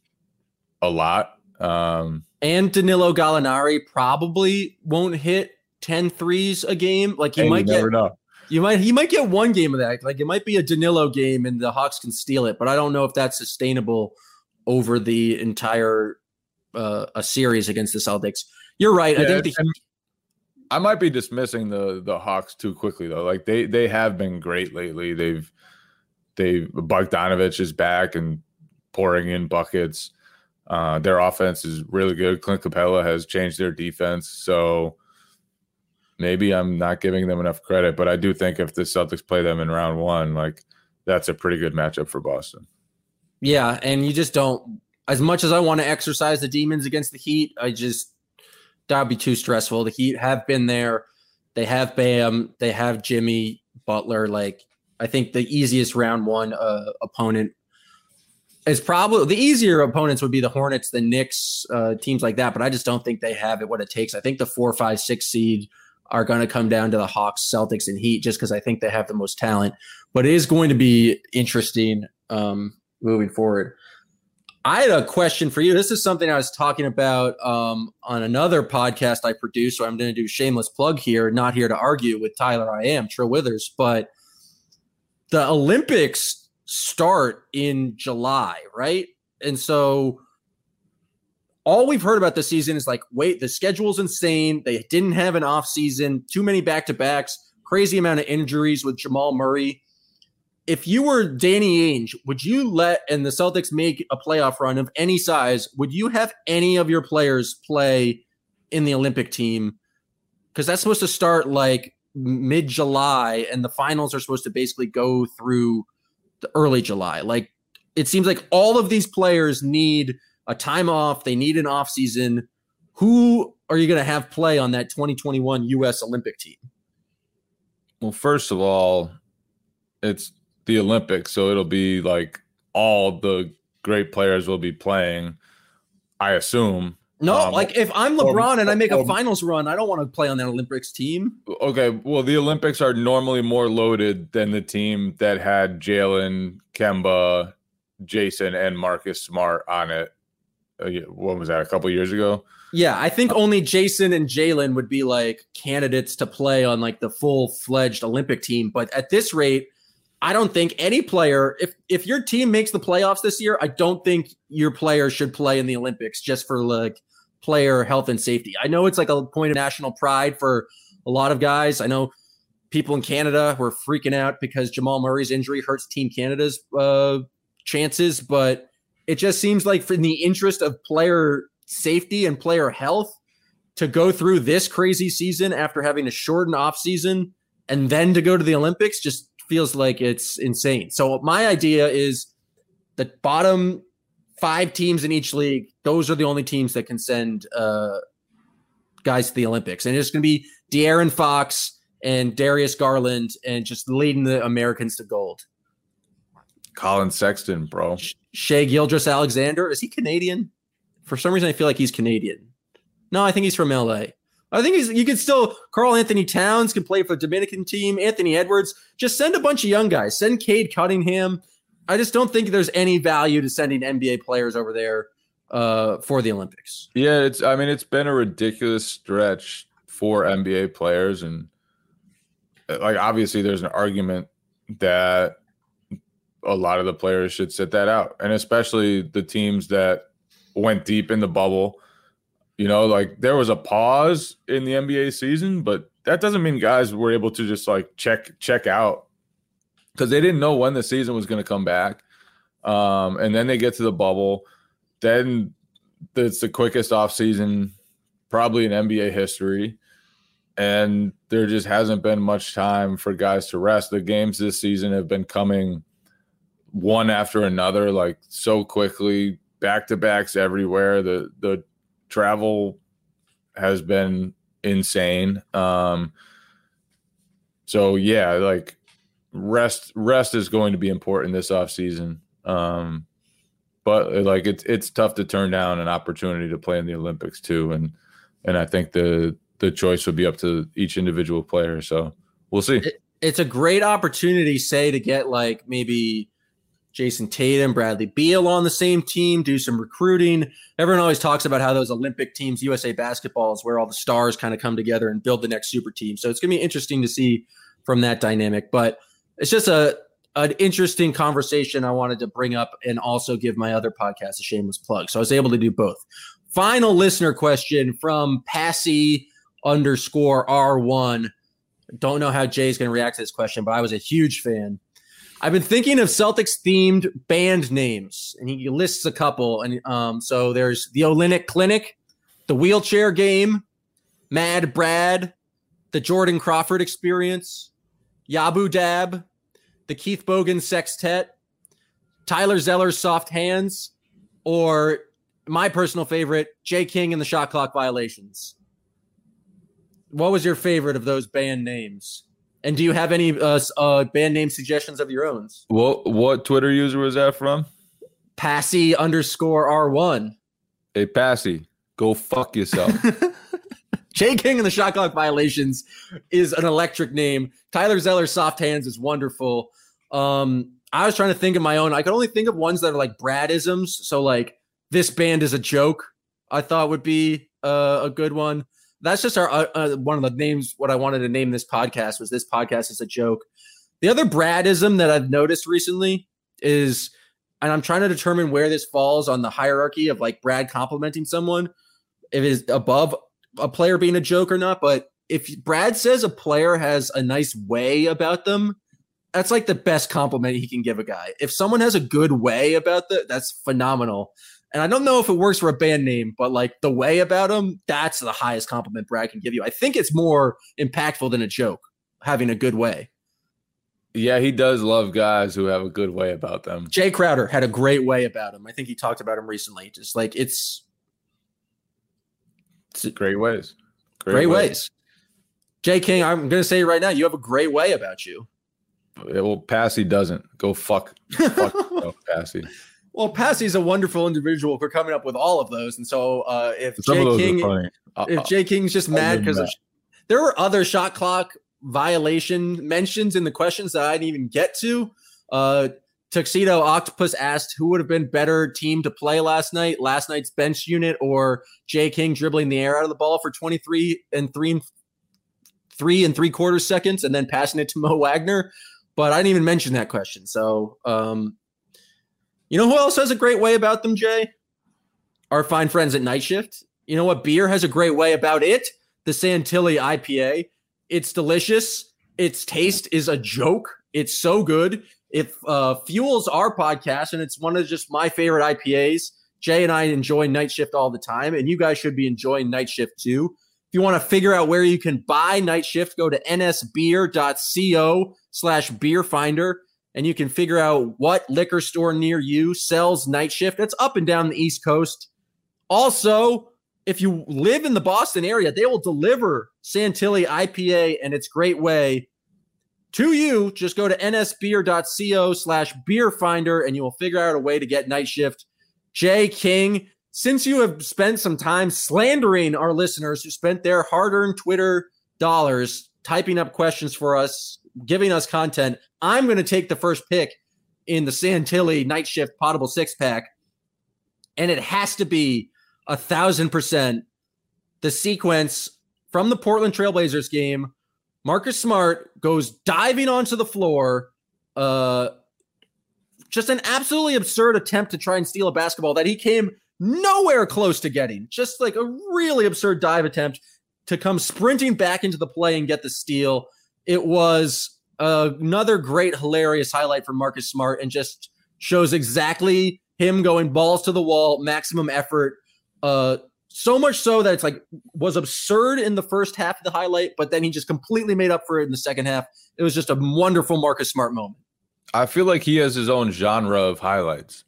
S5: a lot. Um,
S4: And Danilo Gallinari probably won't hit 10 threes a game. Like he might
S5: you never
S4: get
S5: know.
S4: You might he might get one game of that. Like it might be a Danilo game and the Hawks can steal it, but I don't know if that's sustainable over the entire uh, a series against the Celtics. You're right. I think the
S5: I might be dismissing the the Hawks too quickly though. Like they they have been great lately. They've they Bogdanovich is back and pouring in buckets. Uh, their offense is really good. Clint Capela has changed their defense, so maybe I'm not giving them enough credit. But I do think if the Celtics play them in round one, like that's a pretty good matchup for Boston.
S4: yeah, and you just don't. As much as I want to exercise the demons against the Heat, I just that'd be too stressful. The Heat have been there. They have Bam. They have Jimmy Butler. Like I think the easiest round one uh, opponent is probably the easier opponents would be the Hornets, the Knicks, uh, teams like that. But I just don't think they have it what it takes. I think the four, five, six seed are going to come down to the Hawks, Celtics, and Heat just because I think they have the most talent. But it is going to be interesting um, moving forward. I had a question for you. This is something I was talking about um, on another podcast I produce. So I'm going to do shameless plug here. Not here to argue with Tyler. I am Trill Withers, but the Olympics start in July, right? And so all we've heard about this season is like, wait, the schedule's insane. They didn't have an off season, too many back to backs, crazy amount of injuries with Jamal Murray. If you were Danny Ainge, would you let and the Celtics make a playoff run of any size? Would you have any of your players play in the Olympic team? Because that's supposed to start like mid July, and the finals are supposed to basically go through the early July. Like it seems like all of these players need a time off. They need an off season. Who are you going to have play on that 2021 U.S. Olympic team?
S5: Well, first of all, it's the Olympics, so it'll be like all the great players will be playing. I assume.
S4: No,
S5: Um,
S4: like if I'm
S5: or-
S4: LeBron and I make a finals run, I don't want to play on that Olympics team.
S5: Okay, well, the Olympics are normally more loaded than the team that had Jaylen, Kemba, Jayson, and Marcus Smart on it. What was that? A couple years ago.
S4: Yeah, I think only Jayson and Jaylen would be like candidates to play on like the full fledged Olympic team. But at this rate, I don't think any player, if if your team makes the playoffs this year, I don't think your player should play in the Olympics just for like player health and safety. I know it's like a point of national pride for a lot of guys. I know people in Canada were freaking out because Jamal Murray's injury hurts Team Canada's uh, chances, but it just seems like in the interest of player safety and player health to go through this crazy season after having a shortened off season and then to go to the Olympics just feels like it's insane. So my idea is the bottom five teams in each league, those are the only teams that can send uh, guys to the Olympics. And it's going to be De'Aaron Fox and Darius Garland and just leading the Americans to gold.
S5: Collin Sexton, bro.
S4: Shai Gilgeous-Alexander, is he Canadian? For some reason, I feel like he's Canadian. No, I think he's from LA. I think he's. You could still. Karl-Anthony Towns can play for the Dominican team. Anthony Edwards. Just send a bunch of young guys. Send Cade Cunningham. I just don't think there's any value to sending NBA players over there uh, for the Olympics.
S5: Yeah, it's. I mean, it's been a ridiculous stretch for NBA players, and like obviously, there's an argument that a lot of the players should sit that out, and especially the teams that went deep in the bubble. You know, like there was a pause in the NBA season, but that doesn't mean guys were able to just like check check out because they didn't know when the season was going to come back. Um, and then they get to the bubble, then it's the quickest off season probably in NBA history. And there just hasn't been much time for guys to rest. The games this season have been coming one after another, like so quickly, back to backs everywhere. The the travel has been insane. Um so yeah, like rest rest is going to be important this off season. Um but like it's it's tough to turn down an opportunity to play in the Olympics too, and and I think the the choice would be up to each individual player. So we'll see.
S4: It's a great opportunity, say, to get like maybe Jayson Tatum, Bradley Beal on the same team, do some recruiting. Everyone always talks about how those Olympic teams, USA basketball, is where all the stars kind of come together and build the next super team. So it's going to be interesting to see from that dynamic. But it's just a an interesting conversation I wanted to bring up and also give my other podcast a shameless plug. So I was able to do both. Final listener question from Passy underscore R1. Don't know how Jay's going to react to this question, but I was a huge fan. I've been thinking of Celtics themed band names, and he lists a couple. And um, so there's the Olynyk Clinic, the Wheelchair Game, Mad Brad, the Jordan Crawford Experience, Yabu Dab, the Keith Bogan Sextet, Tyler Zeller's Soft Hands, or my personal favorite, Jay King and the Shot Clock Violations. What was your favorite of those band names? And do you have any uh, uh, band name suggestions of your own?
S5: What what Twitter user was that from?
S4: Passy underscore R1.
S5: Hey Passy, go fuck yourself. [LAUGHS]
S4: Jay King and the Shot Clock Violations is an electric name. Tyler Zeller's Soft Hands is wonderful. Um, I was trying to think of my own. I could only think of ones that are like Bradisms. So like this band is a joke. I thought would be uh, a good one. That's just our uh, uh, one of the names. What I wanted to name this podcast was this podcast is a joke. The other Bradism that I've noticed recently is, and I'm trying to determine where this falls on the hierarchy of like Brad complimenting someone. If it is above a player being a joke or not, but if Brad says a player has a nice way about them, that's like the best compliment he can give a guy. If someone has a good way about the, that's phenomenal. And I don't know if it works for a band name, but like the way about him, that's the highest compliment Brad can give you. I think it's more impactful than a joke, having a good way.
S5: yeah, he does love guys who have a good way about them.
S4: Jae Crowder had a great way about him. I think he talked about him recently. Just like it's it's
S5: Great ways.
S4: great, ways. Jay King, I'm going to say it right now, you have a great way about you.
S5: well, Passy doesn't go fuck, fuck [LAUGHS] yourself, Passy.
S4: Well, Passy's a wonderful individual for coming up with all of those, and so uh, if
S5: Some
S4: Jay King,
S5: are. Uh,
S4: if Jay King's just
S5: I'll
S4: mad because
S5: that.
S4: there were other shot clock violation mentions in the questions that I didn't even get to. Uh, Tuxedo Octopus asked who would have been better team to play last night, last night's bench unit or Jay King dribbling the air out of the ball for 23 and three and three and three quarters seconds and then passing it to Mo Wagner. But I didn't even mention that question. So, um, you know who else has a great way about them, Jay? Our fine friends at Night Shift. You know what beer has a great way about it? The Santilli IPA. It's delicious. Its taste is a joke. It's so good. It uh, fuels our podcast, and it's one of just my favorite IPAs. Jay and I enjoy Night Shift all the time, and you guys should be enjoying Night Shift too. If you want to figure out where you can buy Night Shift, go to nsbeer.co slash beer finder and you can figure out what liquor store near you sells Night Shift. It's up and down the East Coast. Also, if you live in the Boston area, they will deliver Santilli IPA and its great way to you. Just go to nsbeer.co slash beer finder and you will figure out a way to get Night Shift. Jay King, since you have spent some time slandering our listeners who spent their hard earned Twitter dollars typing up questions for us, giving us content, I'm going to take the first pick in the Santilli Night Shift Potable Six Pack. And it has to be a thousand percent the sequence from the Portland Trailblazers game. Marcus Smart goes diving onto the floor. Uh, just an absolutely absurd attempt to try and steal a basketball that he came nowhere close to getting. Just like a really absurd dive attempt to come sprinting back into the play and get the steal. It was uh, another great, hilarious highlight from Marcus Smart and just shows exactly him going balls to the wall, maximum effort. Uh, so much so that it's like was absurd in the first half of the highlight, but then he just completely made up for it in the second half. It was just a wonderful Marcus Smart moment.
S5: I feel like he has his own genre of highlights.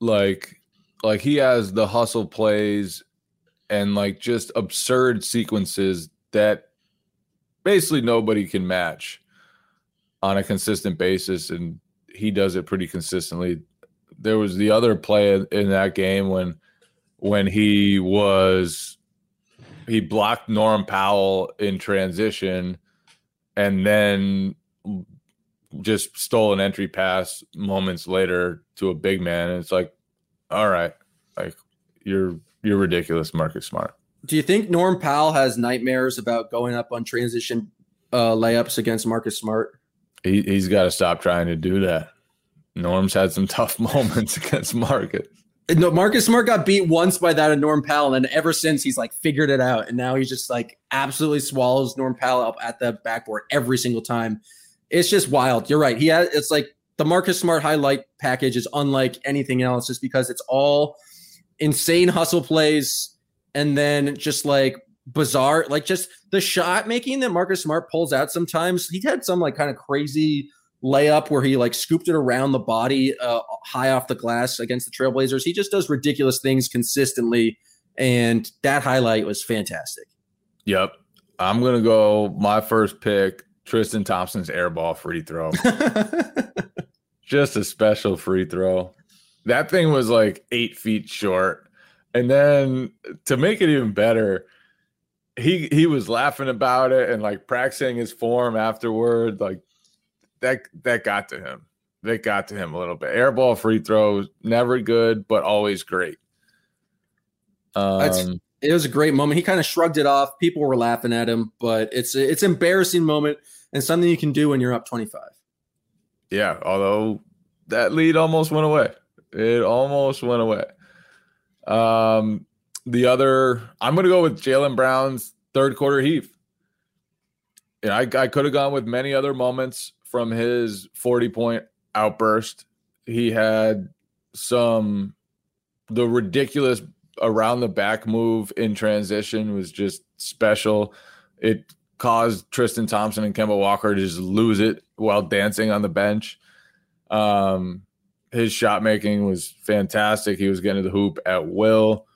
S5: Like like he has the hustle plays and like just absurd sequences that basically nobody can match on a consistent basis and he does it pretty consistently. There was the other play in that game when when he was he blocked Norm Powell in transition and then just stole an entry pass moments later to a big man. And it's like, all right, like you're you're ridiculous, Marcus Smart.
S4: Do you think Norm Powell has nightmares about going up on transition uh, layups against Marcus Smart?
S5: He he's got to stop trying to do that. Norm's had some tough [LAUGHS] moments against Marcus.
S4: No, Marcus Smart got beat once by that Norm Powell, and ever since he's like figured it out, and now he's just like absolutely swallows Norm Powell up at the backboard every single time. It's just wild. You're right. He has. It's like the Marcus Smart highlight package is unlike anything else, just because it's all insane hustle plays, and then just like bizarre, like just the shot making that Marcus Smart pulls out. Sometimes he had some like kind of crazy layup where he like scooped it around the body uh, high off the glass against the Trailblazers. He just does ridiculous things consistently, and that highlight was fantastic.
S5: Yep. I'm gonna go my first pick, Tristan Thompson's airball free throw. [LAUGHS] Just a special free throw. That thing was like eight feet short. And then to make it even better, he he was laughing about it and like practicing his form afterward. Like that that got to him. That got to him a little bit. Airball free throws, never good, but always great.
S4: That's-
S5: Um,
S4: it was a great moment. He kind of shrugged it off. People were laughing at him, but it's it's an embarrassing moment and something you can do when you're up 25.
S5: Yeah, although that lead almost went away. It almost went away. Um, the other, I'm going to go with Jaylen Brown's third quarter heave. Yeah, I, I could have gone with many other moments from his 40 point outburst. He had some, the ridiculous around the back move in transition was just special. It caused Tristan Thompson and Kemba Walker to just lose it while dancing on the bench. Um, his shot making was fantastic. He was getting to the hoop at will.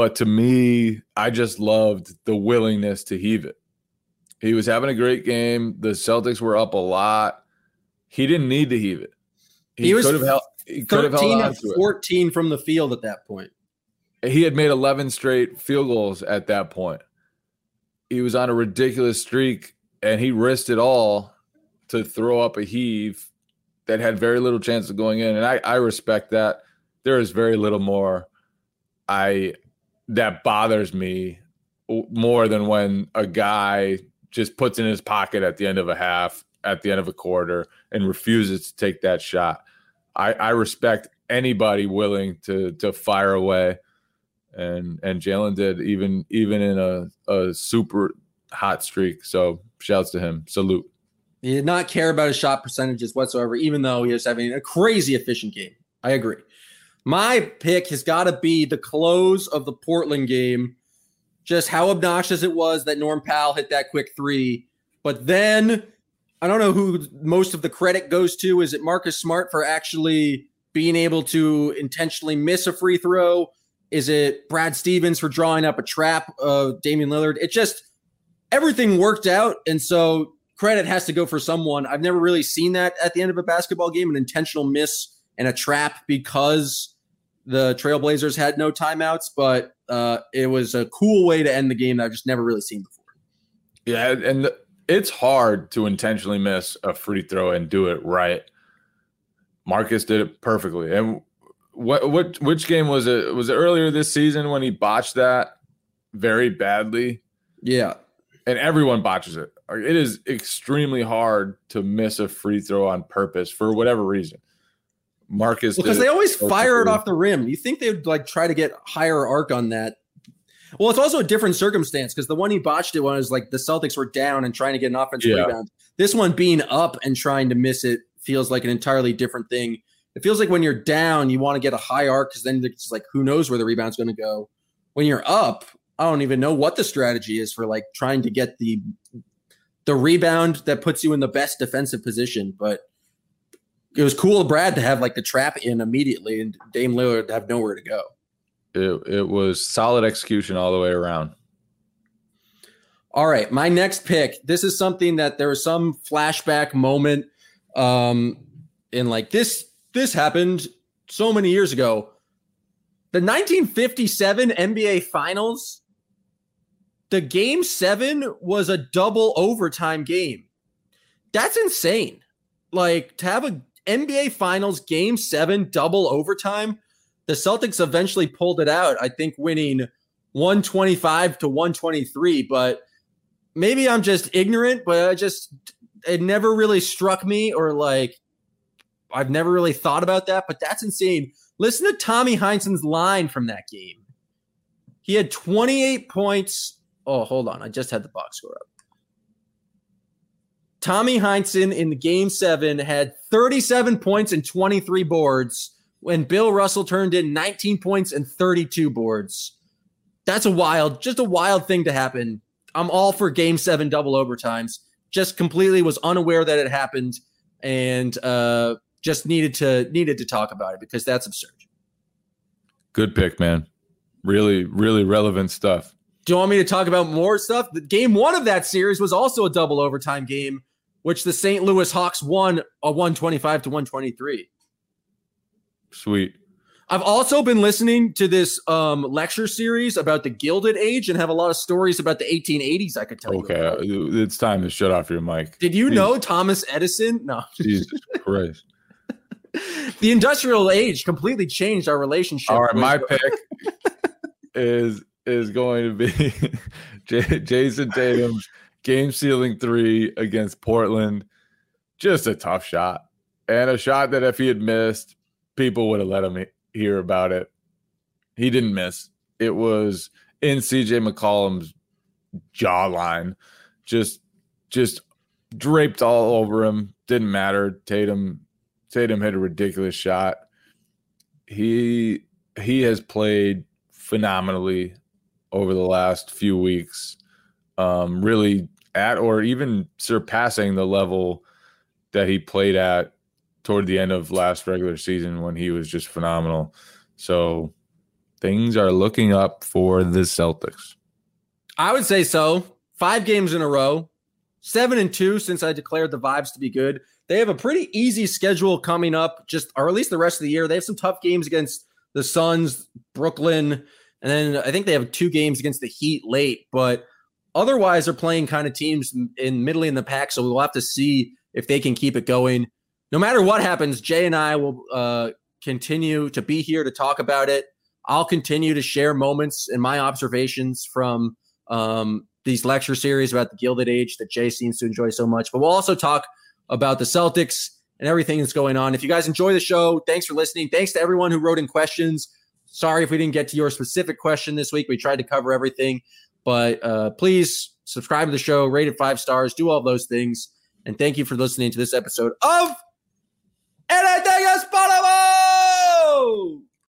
S5: But to me, I just loved the willingness to heave it. He was having a great game. The Celtics were up a lot. He didn't need to heave it.
S4: He was
S5: could have held. He could have held
S4: 13
S5: on
S4: and
S5: to it.
S4: 14 from the field at that point.
S5: He had made 11 straight field goals at that point. He was on a ridiculous streak, and he risked it all to throw up a heave that had very little chance of going in. And I, I respect that. There is very little more I that bothers me more than when a guy just puts in his pocket at the end of a half, at the end of a quarter, and refuses to take that shot. I, I respect anybody willing to to fire away, and and Jaylen did even even in a a super hot streak. So shouts to him. Salute.
S4: He did not care about his shot percentages whatsoever, even though he was having a crazy efficient game. I agree. My pick has got to be the close of the Portland game. Just how obnoxious it was that Norm Powell hit that quick three. But then I don't know who most of the credit goes to. Is it Marcus Smart for actually being able to intentionally miss a free throw? Is it Brad Stevens for drawing up a trap of Damian Lillard? It just everything worked out. And so credit has to go for someone. I've never really seen that at the end of a basketball game, an intentional miss and a trap because the Trailblazers had no timeouts, but uh, it was a cool way to end the game that I've just never really seen before.
S5: Yeah, and it's hard to intentionally miss a free throw and do it right. Marcus did it perfectly. And what what which game was it? Was it earlier this season when he botched that very badly?
S4: Yeah.
S5: And everyone botches it. It is extremely hard to miss a free throw on purpose for whatever reason. Marcus
S4: because
S5: did
S4: they always fire it off the rim. You think they would like try to get higher arc on that? Well, it's also a different circumstance because the one he botched it was like the Celtics were down and trying to get an offensive
S5: Yeah.
S4: rebound. This one being up and trying to miss it feels like an entirely different thing. It feels like when you're down, you want to get a high arc because then it's like who knows where the rebound's going to go. When you're up, I don't even know what the strategy is for like trying to get the the rebound that puts you in the best defensive position. But it was cool of Brad to have like the trap in immediately and Dame Lillard to have nowhere to go.
S5: It, it was solid execution all the way around.
S4: All right, my next pick. This is something that there was some flashback moment um in like this this happened so many years ago. The 1957 NBA Finals the game 7 was a double overtime game. That's insane. Like to have a NBA Finals game 7 double overtime. The Celtics eventually pulled it out, I think winning 125 to 123, but maybe I'm just ignorant, but I just it never really struck me or like I've never really thought about that, but that's insane. Listen to Tommy Heinsohn's line from that game. He had 28 points. Oh, hold on. I just had the box score up. Tommy Heinsohn in the game seven had 37 points and 23 boards when Bill Russell turned in 19 points and 32 boards. That's a wild, just a wild thing to happen. I'm all for game seven double overtimes. Just completely was unaware that it happened and uh, just needed to needed to talk about it because that's absurd.
S5: Good pick, man. Really, really relevant stuff.
S4: Do you want me to talk about more stuff? The game one of that series was also a double overtime game, which the St. Louis Hawks won a 125 to 123.
S5: Sweet.
S4: I've also been listening to this um, lecture series about the Gilded Age and have a lot of stories about the 1880s I could tell you.
S5: Okay, it's time to shut off your mic.
S4: Did you
S5: Jeez.
S4: know Thomas Edison? No. [LAUGHS]
S5: Jesus Christ.
S4: the industrial age completely changed our relationship.
S5: All right, my pick [LAUGHS] is is going to be [LAUGHS] J- Jayson Tatum's game sealing three against Portland. Just a tough shot, and a shot that if he had missed, people would have let him hear about it. He didn't miss. It was in CJ McCollum's jawline, just just draped all over him. Didn't matter. Tatum Tatum hit a ridiculous shot. He he has played phenomenally over the last few weeks. Um, really at or even surpassing the level that he played at toward the end of last regular season when he was just phenomenal. So things are looking up for the Celtics.
S4: I would say so. Five games in a row. seven and two since I declared the vibes to be good. They have a pretty easy schedule coming up, just or at least the rest of the year. They have some tough games against the Suns, Brooklyn, and then I think they have two games against the Heat late. But otherwise, they're playing kind of teams in middle in the pack. So we'll have to see if they can keep it going. No matter what happens, Jay and I will uh, continue to be here to talk about it. I'll continue to share moments and my observations from um, these lecture series about the Gilded Age that Jay seems to enjoy so much. But we'll also talk about the Celtics and everything that's going on. If you guys enjoy the show, thanks for listening. Thanks to everyone who wrote in questions. Sorry if we didn't get to your specific question this week. We tried to cover everything, but uh, please subscribe to the show, rate it five stars, do all those things. And thank you for listening to this episode of Anything is Possible!